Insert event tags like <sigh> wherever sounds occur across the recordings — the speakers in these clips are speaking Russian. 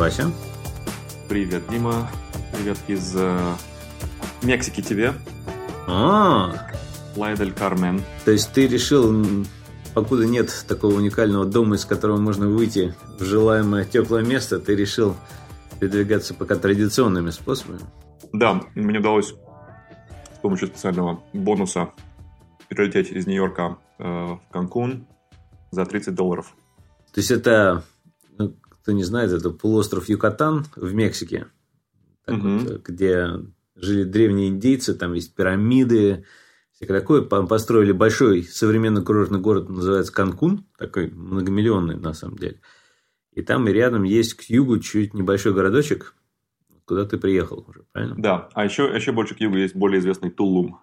Вася. Привет, Дима. Привет из э, Мексики тебе. А, Лайдель Кармен. то есть ты решил, покуда нет такого уникального дома, из которого можно выйти в желаемое теплое место, ты решил передвигаться пока традиционными способами? Да, мне удалось с помощью специального бонуса прилететь из Нью-Йорка э, в Канкун за 30 долларов. То есть это, кто не знает, это полуостров Юкатан в Мексике, так Мгм. вот, где жили древние индейцы, там есть пирамиды, всякое такое. По- Построили большой современный курортный город, называется Канкун, такой многомиллионный на самом деле. И там и рядом есть к югу чуть небольшой городочек, куда ты приехал уже, правильно? Да, а еще, еще больше к югу есть более известный Тулум.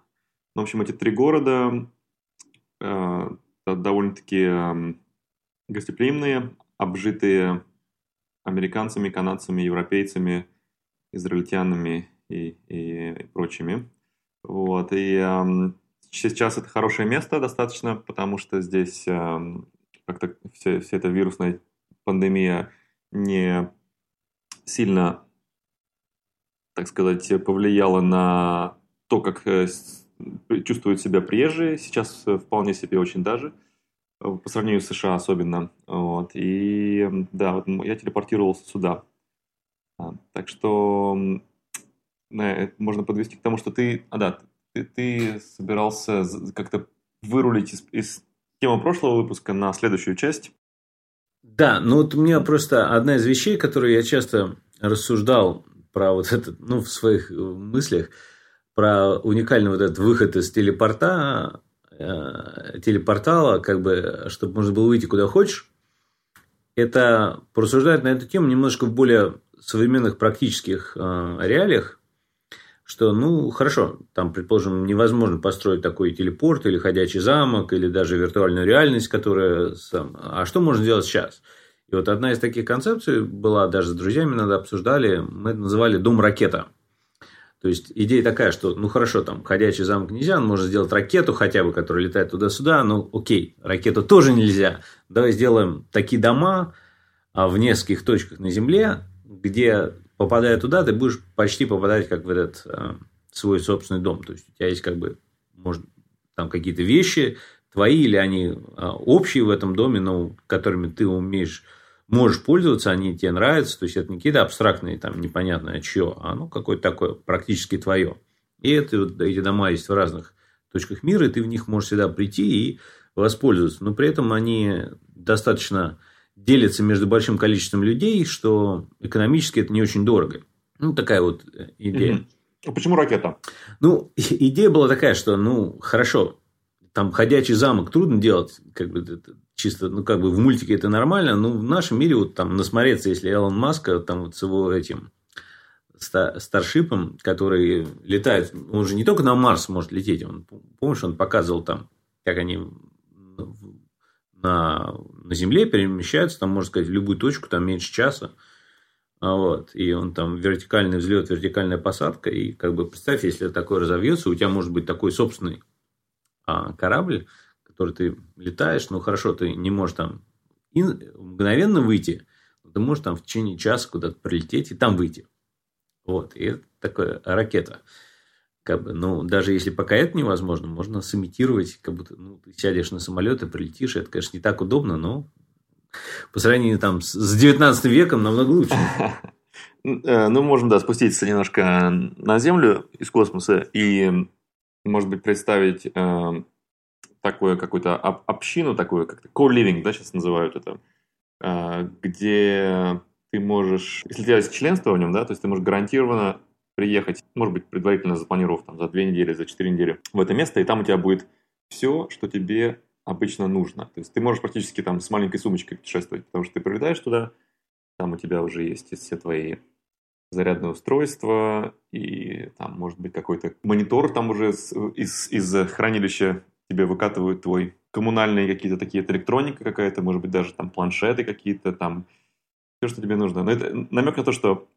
Ну, в общем, эти три города э, довольно-таки эм, гостеприимные, обжитые американцами, канадцами, европейцами, израильтянами и, и- и прочими. Вот, и эм, сейчас это хорошее место достаточно, потому что здесь эм, как-то все, вся эта вирусная пандемия не сильно так сказать, повлияло на то, как э, чувствуют себя приезжие. Сейчас э, вполне себе очень даже, э, по сравнению с США особенно. Вот. И да, вот я телепортировался сюда. А, Так что это можно подвести к тому, что ты, а да, ты, ты собирался как-то вырулить из, из темы прошлого выпуска на следующую часть. Да, ну вот у меня просто одна из вещей, которую я часто рассуждал про вот этот, ну, в своих э, мыслях, про уникальный вот этот выход из телепорта, э, телепортала, как бы, чтобы можно было выйти куда хочешь, это порассуждать на эту тему немножко в более современных практических э, реалиях, что, ну, хорошо, там, предположим, невозможно построить такой телепорт или ходячий замок, или даже виртуальную реальность, которая... сам- А что можно делать сейчас? И вот одна из таких концепций была, даже с друзьями надо обсуждали, мы это называли «дом-ракета». То есть, идея такая, что, ну, хорошо, там, ходячий замок нельзя, можно сделать ракету хотя бы, которая летает туда-сюда, ну, окей, ракету тоже нельзя. Давай сделаем такие дома а, в нескольких точках на Земле, где, попадая туда, ты будешь почти попадать как в этот э, свой собственный дом. То есть, у тебя есть как бы, может, там какие-то вещи твои, или они а, общие в этом доме, но которыми ты умеешь, можешь пользоваться, они тебе нравятся. То есть, это не какие-то абстрактные, там, непонятное чье, а ну, какое-то такое практически твое. И это, вот эти дома есть в разных точках мира, и ты в них можешь всегда прийти и воспользоваться. Но при этом они достаточно делятся между большим количеством людей, что экономически это не очень дорого. Ну, такая вот э, идея. Мгм. А Почему ракета? Ну, идея была такая, что, ну, хорошо, там ходячий замок трудно делать, как бы чисто, ну, как бы в мультике это нормально, но в нашем мире вот там насмотреться, если Элон Маска там вот с его этим ста- старшипом, который летает, он же не только на Марс может лететь, он, помнишь, он показывал там, как они на, на Земле перемещаются, там, можно сказать, в любую точку, там меньше часа. А Вот. И он там вертикальный взлет, вертикальная посадка. И как бы представь, если такое разовьется, у тебя может быть такой собственный а, корабль, который ты летаешь. Ну, хорошо, ты не можешь там мгновенно выйти, но ты можешь там в течение часа куда-то прилететь и там выйти. Вот. И это такая ракета. Как бы, ну, даже если пока это невозможно, можно сымитировать, как будто ну, ты сядешь на самолет и прилетишь. Это, конечно, не так удобно, но по сравнению там, с- с 19 веком намного лучше. <laughs> Э, Ну, можем, да, спуститься немножко на Землю из космоса и, может быть, представить э, такую какую-то об- общину, такую, как co-living, да, сейчас называют это, э, где ты можешь, если у тебя есть членство в нем, да, то есть ты можешь гарантированно приехать, может быть, предварительно запланировав там за две недели, за четыре недели в это место, и там у тебя будет все, что тебе обычно нужно. То есть ты можешь практически там с маленькой сумочкой путешествовать, потому что ты прилетаешь туда, там у тебя уже есть все твои зарядное устройство, и там может быть какой-то монитор там уже из, из хранилища тебе выкатывают твой коммунальные какие-то такие электроника какая-то, может быть, даже там планшеты какие-то, там все, что тебе нужно. Но это намек на то, что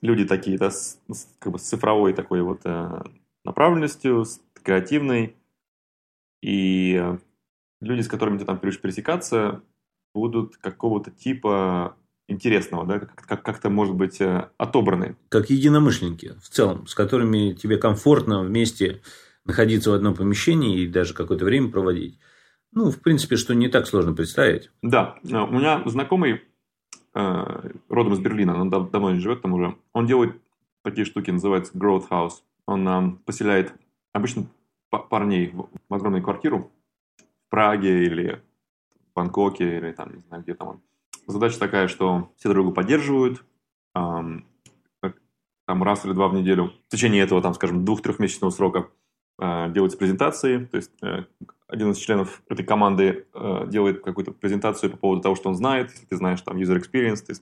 люди такие, да, с, как бы с цифровой такой вот э, направленностью, с креативной, и люди, с которыми ты там будешь пересекаться, будут какого-то типа интересного, да, как- как-то, может быть, э, отобраны. Как единомышленники в целом, с которыми тебе комфортно вместе находиться в одном помещении и даже какое-то время проводить. Ну, в принципе, что не так сложно представить. Да, э, у меня знакомый э, родом из Берлина, он дав- давно не живет там уже, он делает такие штуки, называется Growth House. Он э, поселяет обычно па- парней в в огромную квартиру в Праге или в Бангкоке, или там, не знаю, где там он. Задача такая, что все друг друга поддерживают, там раз или два в неделю. В течение этого, там, скажем, двух-трехмесячного срока э, делаются презентации, то есть э, один из членов этой команды э, делает какую-то презентацию по поводу того, что он знает. Если ты знаешь там user experience, ты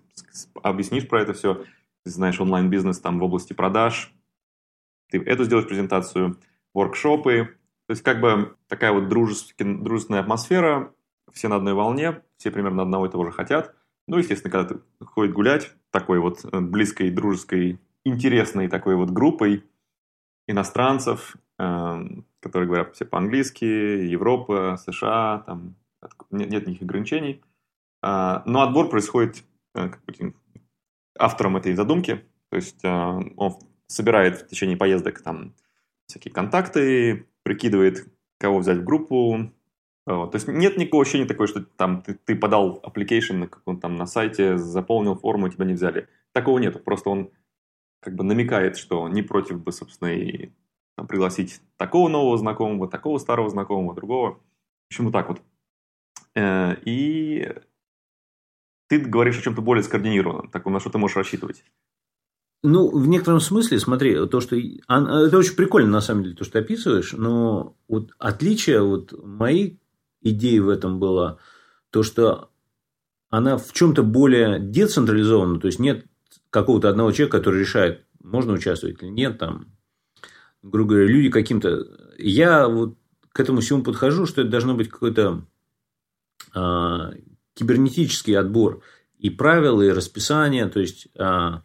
объяснишь про это все. Ты знаешь онлайн-бизнес там в области продаж. Ты эту сделаешь презентацию, воркшопы. То есть как бы такая вот дружеский- дружественная атмосфера, все на одной волне, все примерно одного и того же хотят. Ну, естественно, когда ты ходит гулять такой вот э, близкой, дружеской, интересной такой вот группой иностранцев, э, которые говорят все по-английски, Европа, США, там нет, нет никаких ограничений. А, Но отбор происходит э, как бы, автором этой задумки, то есть э, он собирает в течение поездок там всякие контакты, прикидывает, кого взять в группу. Вот. То есть нет никакого ощущения такое, что там ты, ты подал application на каком там на сайте, заполнил форму, тебя не взяли. Такого нету. Просто он как бы намекает, что не против бы, собственно, и там, пригласить такого нового знакомого, такого старого знакомого, другого. В общем, вот так вот. Э, И ты говоришь о чем-то более скоординированном, таком, на что ты можешь рассчитывать. Ну, в некотором смысле, смотри, то, что... а, Это очень прикольно, на самом деле, то, что ты описываешь, но вот отличие вот моей идеи в этом было то, что она в чем-то более децентрализована, то есть нет какого-то одного человека, который решает, можно участвовать или нет, там, грубо говоря, люди каким-то... Я вот к этому всему подхожу, что это должно быть какой-то а, кибернетический отбор и правил, и расписания, то есть а,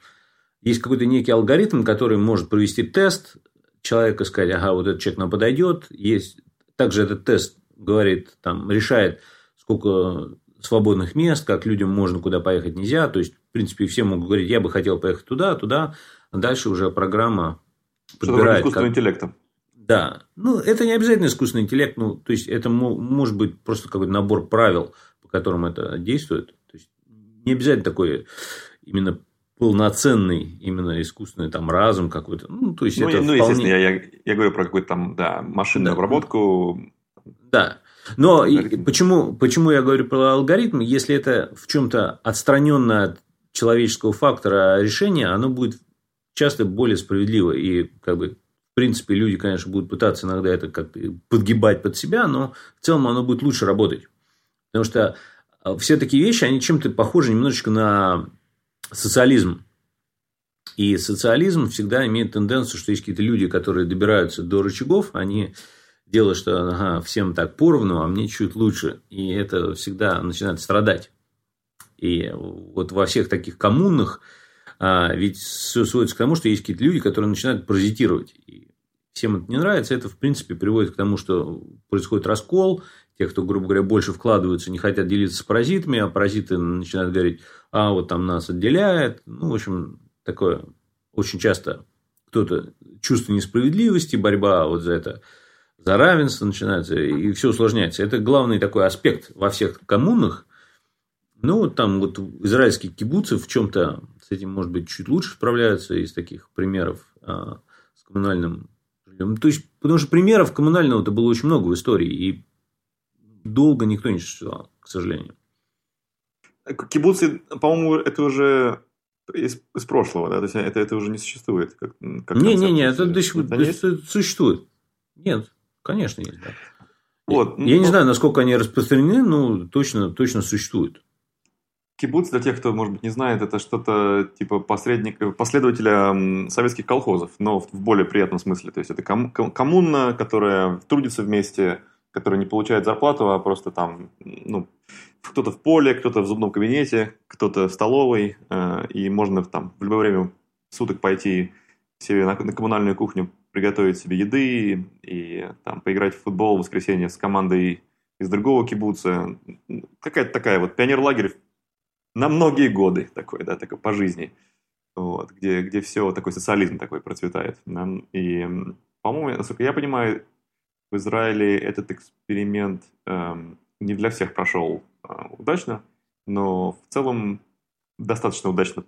есть какой-то некий алгоритм, который может провести тест человека, сказать, ага, вот этот человек нам подойдет. Есть также этот тест говорит, там, решает, сколько свободных мест, как людям можно куда поехать нельзя. То есть, в принципе, все могут говорить, я бы хотел поехать туда, туда. А дальше уже программа подбирает. искусственного как- интеллекта. Да. Ну, это не обязательно искусственный интеллект. Ну, то есть, это мо- может быть просто какой-то набор правил, по которым это действует. То есть, не обязательно такой именно полноценный, именно искусственный там разум какой-то. Ну, то есть, Ну, это ну, вполне- естественно, я, я, я говорю про какую-то там, да, машинную Да. обработку. Да. Но Алгоритм. почему, почему я говорю про алгоритм? Если это в чем-то отстраненное от человеческого фактора решение, оно будет часто более справедливо. И как бы в принципе, люди, конечно, будут пытаться иногда это как-то подгибать под себя, но в целом оно будет лучше работать. Потому что а, все такие вещи, они чем-то похожи немножечко на социализм. И социализм всегда имеет тенденцию, что есть какие-то люди, которые добираются до рычагов, они делают, что ага, всем так поровну, а мне чуть лучше. И это всегда начинает страдать. И вот во всех таких коммунных а, ведь все сводится к тому, что есть какие-то люди, которые начинают паразитировать. И всем это не нравится. Это, в принципе, приводит к тому, что происходит раскол. Те, кто, грубо говоря, больше вкладываются, не хотят делиться с паразитами, а паразиты начинают говорить, а вот там нас отделяет. Ну, в общем, такое очень часто кто-то чувство несправедливости, борьба вот за это, за равенство начинается, и все усложняется. Это главный такой аспект во всех коммунах. Ну, вот там вот израильские кибуцы в чем-то с этим, может быть, чуть лучше справляются из таких примеров а, с коммунальным жильем. То есть, потому что примеров коммунального-то было очень много в истории, и долго никто не существовал, к сожалению. Кибуцы, по-моему, это уже из, из прошлого, да? То есть, это, это уже не существует. Как, как это до сих пор Это есть? это существует. Нет, конечно, есть. Да. Вот, Я ну, не знаю, насколько они распространены, но точно, точно существуют. Кибуц, для тех, кто, может быть, не знает, это что-то типа посредника, последователя советских колхозов, но в в более приятном смысле. То есть, это ком- ком- коммуна, которая трудится вместе, которая не получает зарплату, а просто там, ну, кто-то в поле, кто-то в зубном кабинете, кто-то в столовой, э, и можно там в любое время суток пойти себе на, на коммунальную кухню, приготовить себе еды и там поиграть в футбол в воскресенье с командой из другого кибуца. Какая-то такая вот пионер-лагерь на многие годы такой, да, такой по жизни. Вот, где, где все такой социализм такой процветает. Да? И, по-моему, насколько я понимаю, в Израиле этот эксперимент эм, не для всех прошел э, удачно, но в целом достаточно удачно,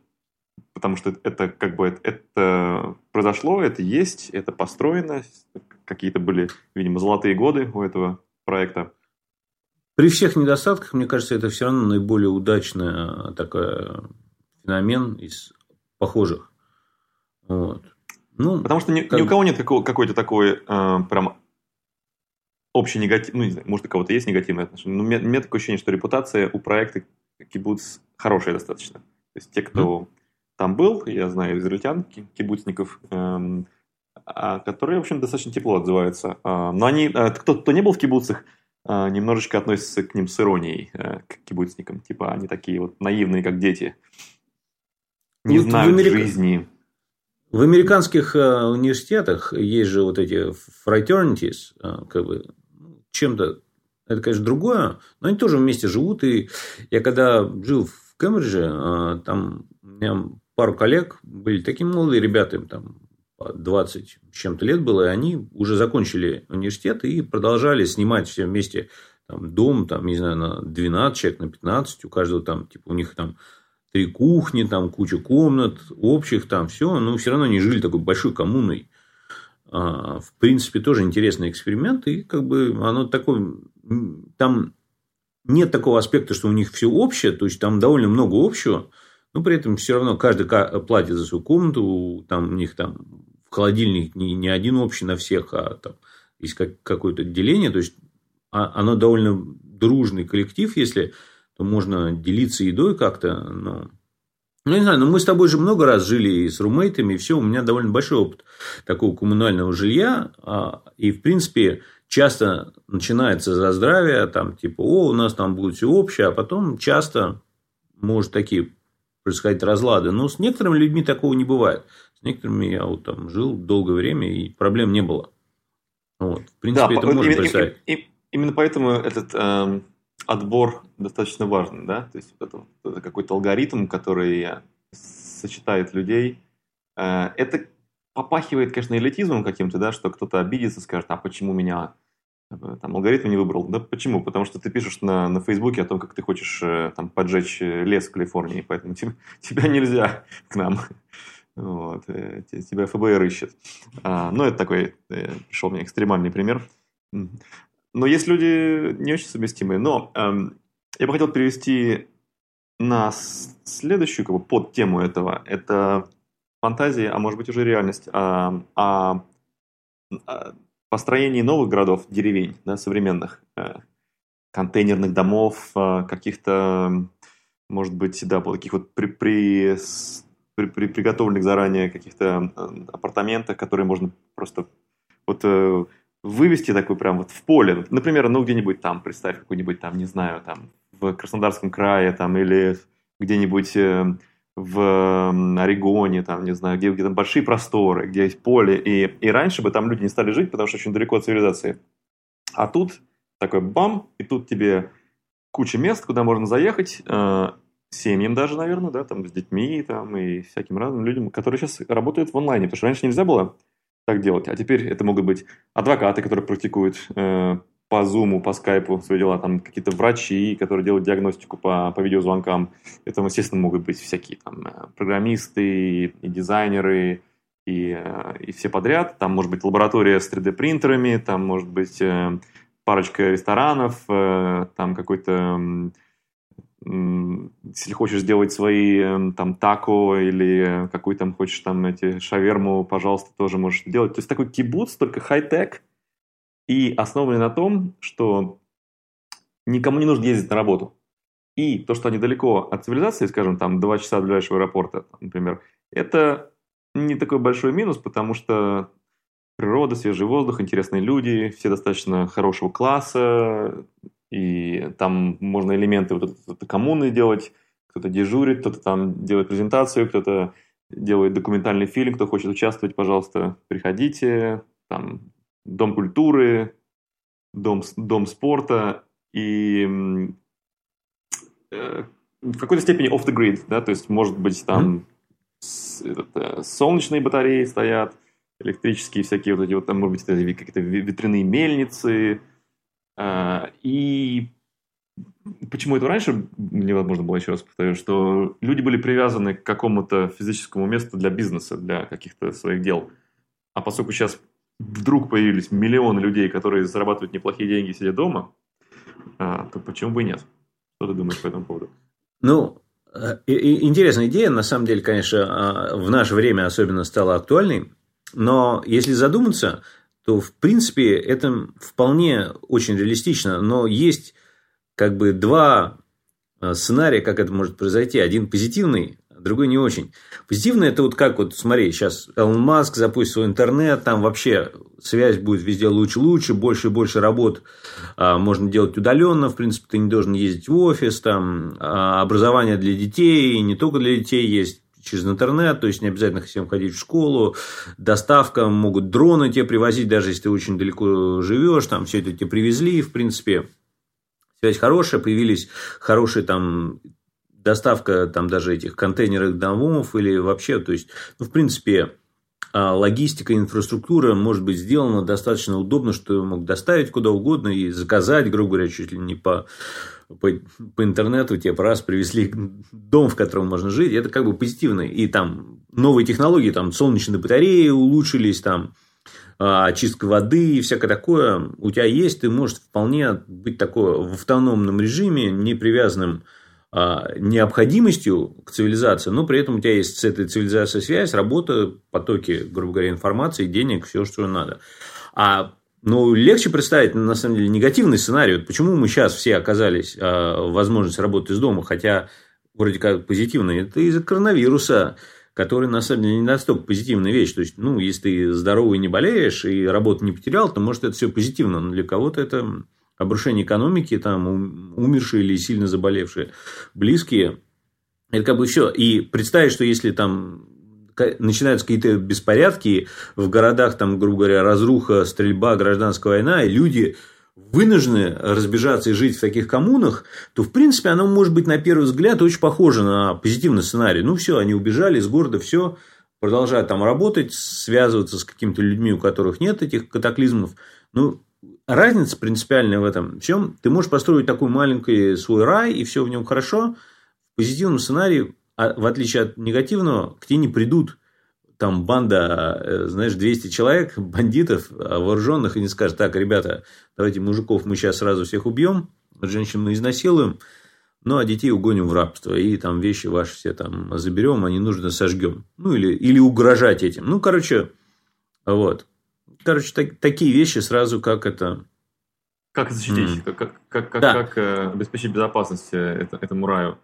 потому что это как бы это произошло, это есть, это построено, какие-то были, видимо, золотые годы у этого проекта. При всех недостатках, мне кажется, это все равно наиболее удачный такой феномен из похожих. Вот. Ну, Потому что ни, как... ни у кого нет какого, какой-то такой э, прям общий негатив, ну, не знаю, может, у кого-то есть негативное отношение, но у меня, у меня такое ощущение, что репутация у проекта кибуц хорошая достаточно. То есть те, кто mm. Там был, я знаю израильтян, кибуцников, эм, а, которые, в общем, достаточно тепло отзываются. А, но они, а, кто, кто не был в кибуцах, немножечко относится к ним с иронией, а, к кибуцникам. Типа они такие вот наивные, как дети. Не вот знают Америк... жизни. В американских э, университетах есть же вот эти fraternities, э, как бы чем-то это, конечно, другое, но они тоже вместе живут. И я когда жил в Кембридже, э, там у меня пару коллег были такие молодые ребята, им там 20 с чем-то лет было, и они уже закончили университет и продолжали снимать все вместе там, дом, там, не знаю, на 12 человек, на 15, у каждого там, типа, у них там три кухни, там куча комнат, общих, там все, но все равно они жили такой большой коммуной. А, в принципе, тоже интересный эксперимент, и как бы оно такое, там нет такого аспекта, что у них все общее, то есть там довольно много общего, но при этом все равно каждый платит за свою комнату, там у них там в холодильник не, не один общий на всех, а там есть как, какое-то отделение, то есть а, оно довольно дружный коллектив, если то можно делиться едой как-то, но... Ну, не знаю, но мы с тобой же много раз жили и с румейтами, и все, у меня довольно большой опыт такого коммунального жилья, а, и, в принципе, часто начинается за здравие, там, типа, о, у нас там будет все общее, а потом часто может такие происходить разлады. Но с некоторыми людьми такого не бывает. С некоторыми я вот там жил долгое время, и проблем не было. Вот. В принципе, да, это можно представить. Именно поэтому этот эм, отбор достаточно важен, да, то есть это, это какой-то алгоритм, который сочетает людей. Э, это попахивает, конечно, элитизмом каким-то, да, что кто-то обидится, скажет, а почему меня э, там алгоритм не выбрал. Да почему? Потому что ты пишешь на, на Фейсбуке о том, как ты хочешь э, там поджечь лес в Калифорнии, поэтому тебе, <laughs> тебя нельзя к нам. Вот, тебя ФБР ищет. А, ну, это такой, пришел мне экстремальный пример. Но есть люди не очень совместимые. Но эм, я бы хотел перевести на следующую как бы, под тему этого. Это фантазия, а может быть уже реальность, о, о, о построении новых городов, деревень, да, современных, э, контейнерных домов, э, каких-то, может быть, да, таких вот при, при, при, при приготовленных заранее каких-то апартаментах, которые можно просто вот э, вывести такой прям вот в поле. Например, ну где-нибудь там, представь, какой-нибудь там, не знаю, там в Краснодарском крае там или где-нибудь в Орегоне, там, не знаю, где, где там большие просторы, где есть поле. И, и раньше бы там люди не стали жить, потому что очень далеко от цивилизации. А тут такой бам, и тут тебе куча мест, куда можно заехать, э, семьям даже, наверное, да, там с детьми там и всяким разным людям, которые сейчас работают в онлайне, потому что раньше нельзя было так делать. А теперь это могут быть адвокаты, которые практикуют э, по Zoom, по скайпу свои дела, там какие-то врачи, которые делают диагностику по, по видеозвонкам. Это, естественно, могут быть всякие там э, программисты и дизайнеры, и, э, и все подряд. Там может быть лаборатория с 3D-принтерами, там может быть э, парочка ресторанов, там какой-то если хочешь сделать свои там тако или какую там хочешь там эти шаверму, пожалуйста, тоже можешь делать. То есть такой кибуц, только хай-тек и основанный на том, что никому не нужно ездить на работу. И то, что они далеко от цивилизации, скажем, там два часа от ближайшего аэропорта, например, это не такой большой минус, потому что природа, свежий воздух, интересные люди, все достаточно хорошего класса, и там можно элементы вот этой коммуны делать, кто-то дежурит, кто-то там делает презентацию, кто-то делает документальный фильм, кто хочет участвовать, пожалуйста, приходите, там дом культуры, дом, дом спорта, и э, в какой-то степени off the grid, да, то есть, может быть, там mm-hmm. с, этот, э, солнечные батареи стоят, электрические всякие вот эти вот, там, может быть, какие-то ветряные мельницы, э, и почему это раньше невозможно было, еще раз повторю, что люди были привязаны к какому-то физическому месту для бизнеса, для каких-то своих дел. А поскольку сейчас вдруг появились миллионы людей, которые зарабатывают неплохие деньги, сидя дома, а, то почему бы и нет? Что ты думаешь по этому поводу? Ну, э, интересная идея, на самом деле, конечно, а, в наше время особенно стала актуальной. Но если задуматься, то, в принципе, это вполне очень реалистично. Но есть как бы два э, сценария, как это может произойти. Один позитивный, другой не очень. Позитивно это вот как вот, смотри, сейчас Элон Маск запустит свой интернет, там вообще связь будет везде лучше-лучше, больше и больше работ а, можно делать удаленно, в принципе, ты не должен ездить в офис, там а, образование для детей, не только для детей есть через интернет, то есть не обязательно всем ходить в школу, доставка, могут дроны тебе привозить, даже если ты очень далеко живешь, там все это тебе привезли, в принципе, связь хорошая, появились хорошие там доставка там даже этих контейнеров домов или вообще, то есть, ну, в принципе, а, логистика, инфраструктура может быть сделана достаточно удобно, что мог доставить куда угодно и заказать, грубо говоря, чуть ли не по, по, по интернету тебе раз привезли дом, в котором можно жить, это как бы позитивно. И там новые технологии, там солнечные батареи улучшились, там а, очистка воды и всякое такое у тебя есть, ты можешь вполне быть такой в автономном режиме, не привязанным необходимостью к цивилизации, но при этом у тебя есть с этой цивилизацией связь, работа, потоки, грубо говоря, информации, денег, все, что надо. А ну, легче представить, на самом деле, негативный сценарий. Вот почему мы сейчас все оказались а, в возможности работать из дома, хотя вроде как позитивный, это из-за коронавируса, который, на самом деле, не настолько позитивная вещь. То есть, ну, если ты здоровый не болеешь и работу не потерял, то, может, это все позитивно, но для кого-то это обрушение экономики, там умершие или сильно заболевшие близкие. Это как бы все. И представить, что если там начинаются какие-то беспорядки в городах, там, грубо говоря, разруха, стрельба, гражданская война, и люди вынуждены разбежаться и жить в таких коммунах, то, в принципе, оно может быть, на первый взгляд, очень похоже на позитивный сценарий. Ну, все, они убежали из города, все, продолжают там работать, связываться с какими-то людьми, у которых нет этих катаклизмов. Ну, разница принципиальная в этом всем. Ты можешь построить такой маленький свой рай, и все в нем хорошо. В позитивном сценарии, а, в отличие от негативного, к тебе не придут там банда, э, знаешь, 200 человек, <laughs> бандитов, а, вооруженных, и не скажут, так, ребята, давайте мужиков мы сейчас сразу всех убьем, женщин мы изнасилуем, ну, а детей угоним в рабство, и там вещи ваши все там заберем, не нужно сожгем. Ну, или, или угрожать этим. Ну, короче, вот. Короче, так, такие вещи сразу как это... Как защитить, mm. как, как, как, да. как э, обеспечить безопасность э, этому раю.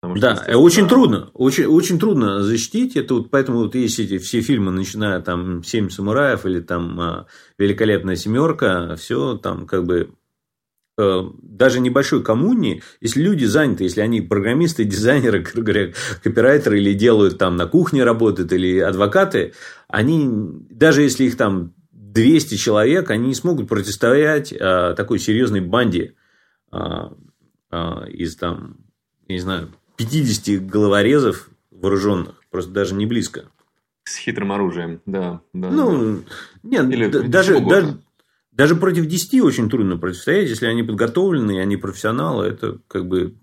Потому да, что, очень да. трудно, очень, очень трудно защитить. Это вот поэтому вот есть эти все фильмы, начиная там «Семь самураев» или там а, «Великолепная семерка», все там как бы э, даже небольшой коммуне, если люди заняты, если они программисты, <laughs> дизайнеры, копирайтеры или делают там на кухне работают, или адвокаты, они, даже если их там 200 человек, они не смогут противостоять а, такой серьезной банде а, а, из там, не знаю, 50 головорезов вооруженных, просто даже не близко. С хитрым оружием, да. да ну, да. нет, Или даже, даже, даже против 10 очень трудно противостоять, если они подготовлены, они профессионалы, это как бы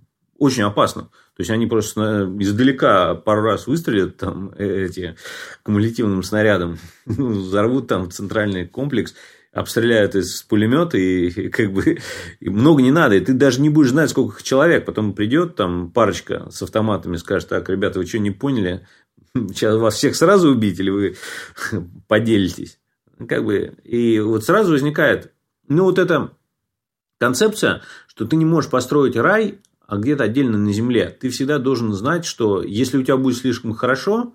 очень опасно. То есть они просто издалека пару раз выстрелят там э, эти кумулятивным снарядом, <laughs> ну, взорвут там центральный комплекс, обстреляют из пулемета и, <laughs> и как бы и много не надо, и ты даже не будешь знать, сколько человек. Потом придет там парочка с автоматами, скажет, так, ребята, вы что не поняли? <laughs> Сейчас вас всех сразу убить или вы поделитесь? Как бы и вот сразу возникает, ну вот эта концепция, что ты не можешь построить рай а где-то отдельно на земле, ты всегда должен знать, что если у тебя будет слишком хорошо,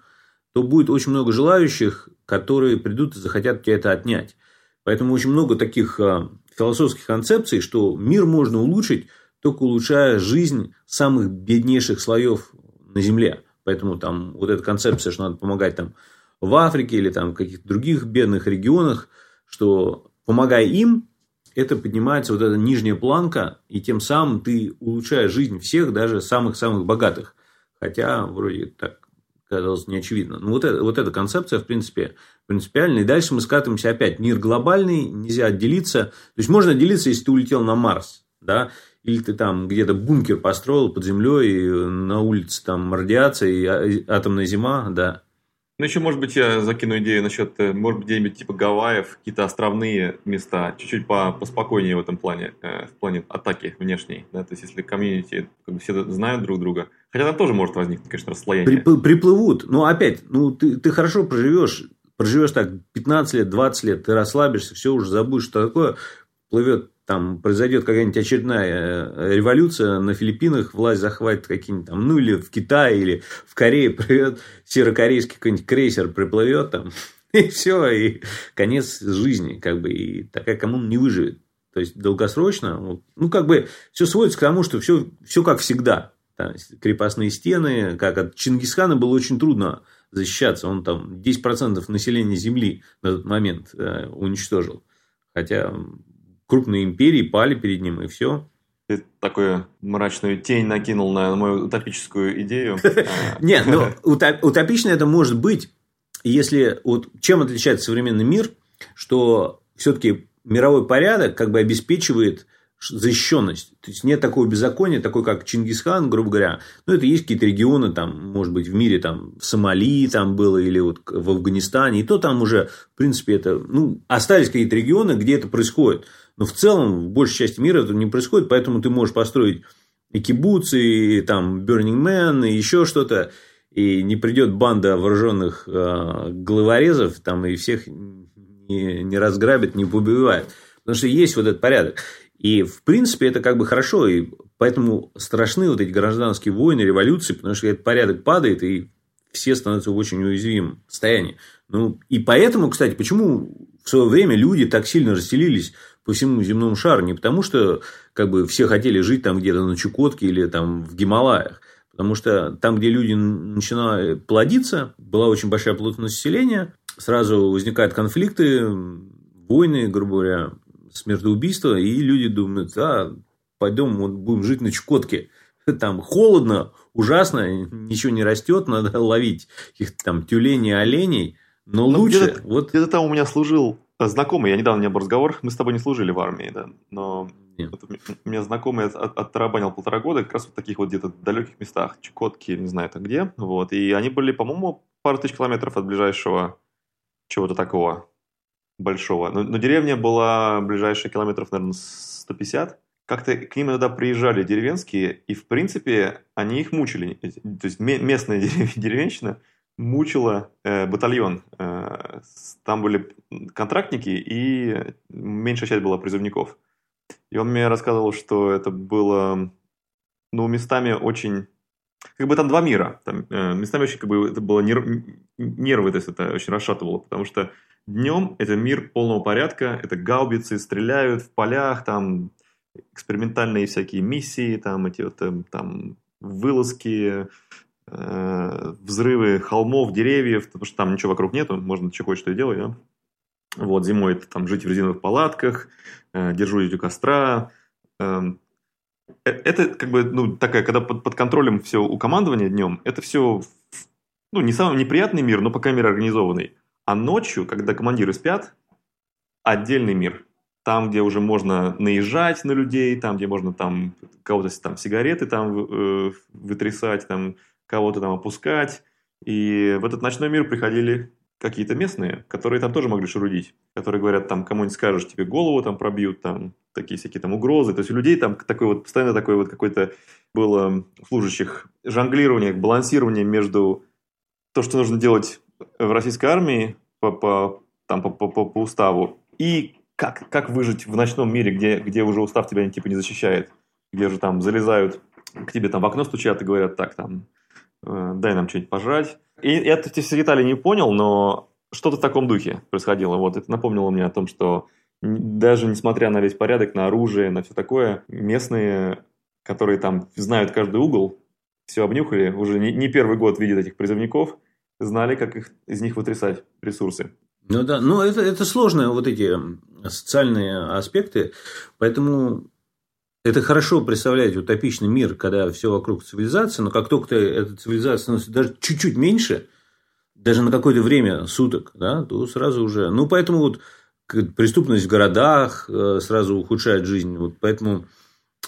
то будет очень много желающих, которые придут и захотят тебя это отнять. Поэтому очень много таких а, философских концепций, что мир можно улучшить, только улучшая жизнь самых беднейших слоев на Земле. Поэтому там вот эта концепция, что надо помогать там в Африке или там в каких-то других бедных регионах, что помогая им, это поднимается вот эта нижняя планка, и тем самым ты улучшаешь жизнь всех, даже самых-самых богатых. Хотя, вроде так казалось неочевидно. Но вот, это, вот эта концепция, в принципе, принципиальная. И дальше мы скатываемся опять. Мир глобальный, нельзя отделиться. То есть, можно отделиться, если ты улетел на Марс. Да? Или ты там где-то бункер построил под землей, и на улице там радиация и а, атомная зима, да. Ну, еще, может быть, я закину идею насчет, э, может быть, где-нибудь типа Гавайев, какие-то островные места, чуть-чуть по поспокойнее в этом плане, э, в плане атаки внешней, да, то есть, если комьюнити, как бы все знают друг друга, хотя там тоже может возникнуть, конечно, расслоение. При, приплывут, ну, опять, ну, ты, ты хорошо проживешь, проживешь так 15 лет, 20 лет, ты расслабишься, все уже забудешь, что такое, плывет там произойдет какая-нибудь очередная э, революция на Филиппинах, власть захватит какие-нибудь там, ну или в Китае, или в Корее придет северокорейский какой-нибудь крейсер приплывет там, <laughs> и все, и конец жизни, как бы, и такая коммуна не выживет. То есть, долгосрочно, ну, как бы, все сводится к тому, что все, все как всегда. Там, крепостные стены, как от Чингисхана было очень трудно защищаться. Он там 10% населения Земли на тот момент э, уничтожил. Хотя крупные империи пали перед ним, и все. Ты такую мрачную тень накинул на мою утопическую идею. <laughs> Нет, ну, утопично это может быть, если... Вот чем отличается современный мир, что все-таки мировой порядок как бы обеспечивает защищенность. То есть нет такого беззакония, такой как Чингисхан, грубо говоря. Ну, это есть какие-то регионы, там, может быть, в мире, там, в Сомали там было, или вот в Афганистане. И то там уже, в принципе, это, ну, остались какие-то регионы, где это происходит. Но в целом, в большей части мира это не происходит, поэтому ты можешь построить и кибуцы, и там Burning Man, и еще что-то, и не придет банда вооруженных э, головорезов, там, и всех не, не разграбит, не побивает. Потому что есть вот этот порядок. И, в принципе, это как бы хорошо, и поэтому страшны вот эти гражданские войны, революции, потому что этот порядок падает, и все становятся в очень уязвимом состоянии. Ну, и поэтому, кстати, почему в свое время люди так сильно расселились по всему земному шару. Не потому, что как бы, все хотели жить там где-то на Чукотке или там в Гималаях. Потому что там, где люди начинали плодиться, была очень большая плотность населения, сразу возникают конфликты, войны, грубо говоря, смертоубийства, и люди думают, а, пойдем вот будем жить на Чукотке. <laughs> Там холодно, ужасно, ничего не растет, надо ловить каких-то там тюленей, оленей. Но ну, лучше... Где-то, вот... где-то там у меня служил знакомый, я недавно не был разговор, мы с тобой не служили в армии, да, но вот у меня знакомый от, от, оттарабанил полтора года как раз в таких вот где-то далеких местах, Чукотки, не знаю там где, вот, и они были, по-моему, пару тысяч километров от ближайшего чего-то такого большого, но, но деревня была ближайшие километров, наверное, 150, как-то к ним иногда приезжали деревенские, и, в принципе, они их мучили, то есть местная <laughs> деревенщина, мучила э, батальон. Э, там были контрактники, и меньшая часть была призывников. И он мне рассказывал, что это было, ну, местами очень... Как бы там два мира. Там, э, местами очень как бы это было нерв... нервы, то есть это очень расшатывало, потому что днем это мир полного порядка, это гаубицы стреляют в полях, там экспериментальные всякие миссии, там эти вот там, там вылазки, Э, взрывы холмов, деревьев, потому что там ничего вокруг нету, можно что хочешь, что и делай, да? Вот, зимой это там жить в резиновых палатках, э, держать у костра. Эм, э, это как бы, ну, такая, когда под, под контролем все у командования днем, это все, ну, не самый неприятный мир, но, по крайней мере, организованный. А ночью, когда командиры спят, отдельный мир. Там, где уже можно наезжать на людей, там, где можно там кого-то там сигареты там э, вытрясать, там кого-то там опускать. И в этот ночной мир приходили какие-то местные, которые там тоже могли шурудить, которые говорят, там, кому-нибудь скажешь, тебе голову там пробьют, там, такие всякие там угрозы. То есть у людей там такой вот, постоянно такой вот какой-то было служащих жонглирование, балансирование между то, что нужно делать в российской армии по, по, там, по, по, по, уставу, и как, как выжить в ночном мире, где, где уже устав тебя типа не защищает, где уже там залезают к тебе там в окно стучат и говорят, так, там, дай нам что-нибудь пожрать. И я эти все детали не понял, но что-то в таком духе происходило. Вот это напомнило мне о том, что даже несмотря на весь порядок, на оружие, на все такое, местные, которые там знают каждый угол, все обнюхали, уже не, не первый год видят этих призывников, знали, как их, из них вытрясать ресурсы. Ну да, ну это, это сложные вот эти социальные аспекты, поэтому это хорошо представлять утопичный мир, когда все вокруг цивилизации, но как только эта цивилизация становится даже чуть-чуть меньше, даже на какое-то время суток, да, то сразу уже... Ну, поэтому вот преступность в городах э, сразу ухудшает жизнь. Вот поэтому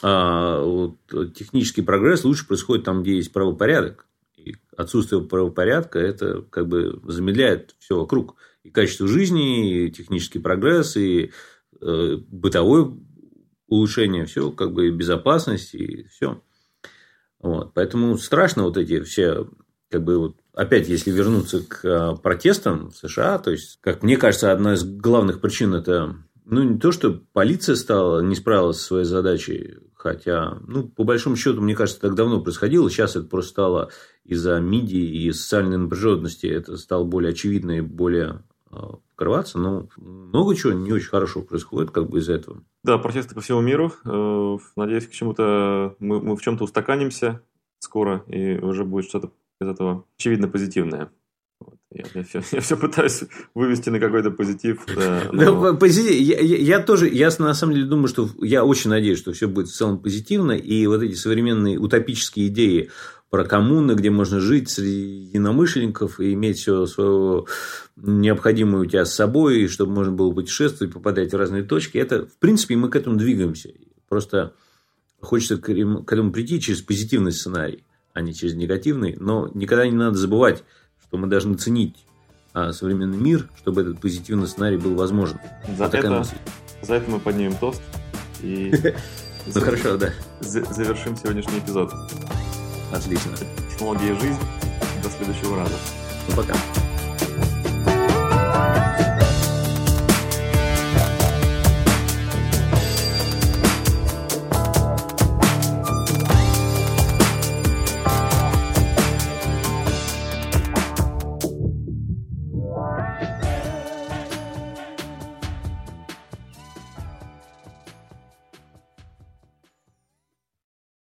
а, вот, технический прогресс лучше происходит там, где есть правопорядок. И отсутствие правопорядка это как бы замедляет все вокруг. И качество жизни, и технический прогресс, и э, бытовое улучшение, все как бы и безопасность, и все. Вот. Поэтому страшно вот эти все, как бы вот опять, если вернуться к а, протестам в США, то есть, как мне кажется, одна из главных причин это ну, не то, что полиция стала, не справилась со своей задачей, хотя, ну, по большому счету, мне кажется, так давно происходило. Сейчас это просто стало из-за МИДИ и социальной напряженности, это стало более очевидно и более вкрываться, а, но много чего не очень хорошего происходит как бы из-за этого. Да, протесты по всему миру. Э, надеюсь, к чему-то мы, мы в чем-то устаканимся скоро, и уже будет что-то из этого очевидно позитивное. Вот. Я, я, все, я все пытаюсь вывести на какой-то позитив. Да, <laughs> но... позитив. Я, я, я тоже, я на самом деле думаю, что я очень надеюсь, что все будет в целом позитивно, и вот эти современные утопические идеи про коммуны, где можно жить среди единомышленников и иметь все свое необходимое у тебя с собой, чтобы можно было путешествовать, попадать в разные точки. Это, в принципе, мы к этому двигаемся. Просто хочется к этому прийти через позитивный сценарий, а не через негативный. Но никогда не надо забывать, что мы должны ценить а, современный мир, чтобы этот позитивный сценарий был возможен. За, вот это, за это мы поднимем тост и <laughs> ну хорошо, да. Завершим сегодняшний эпизод. Отлично. Технология жизнь. До следующего раза. Ну пока.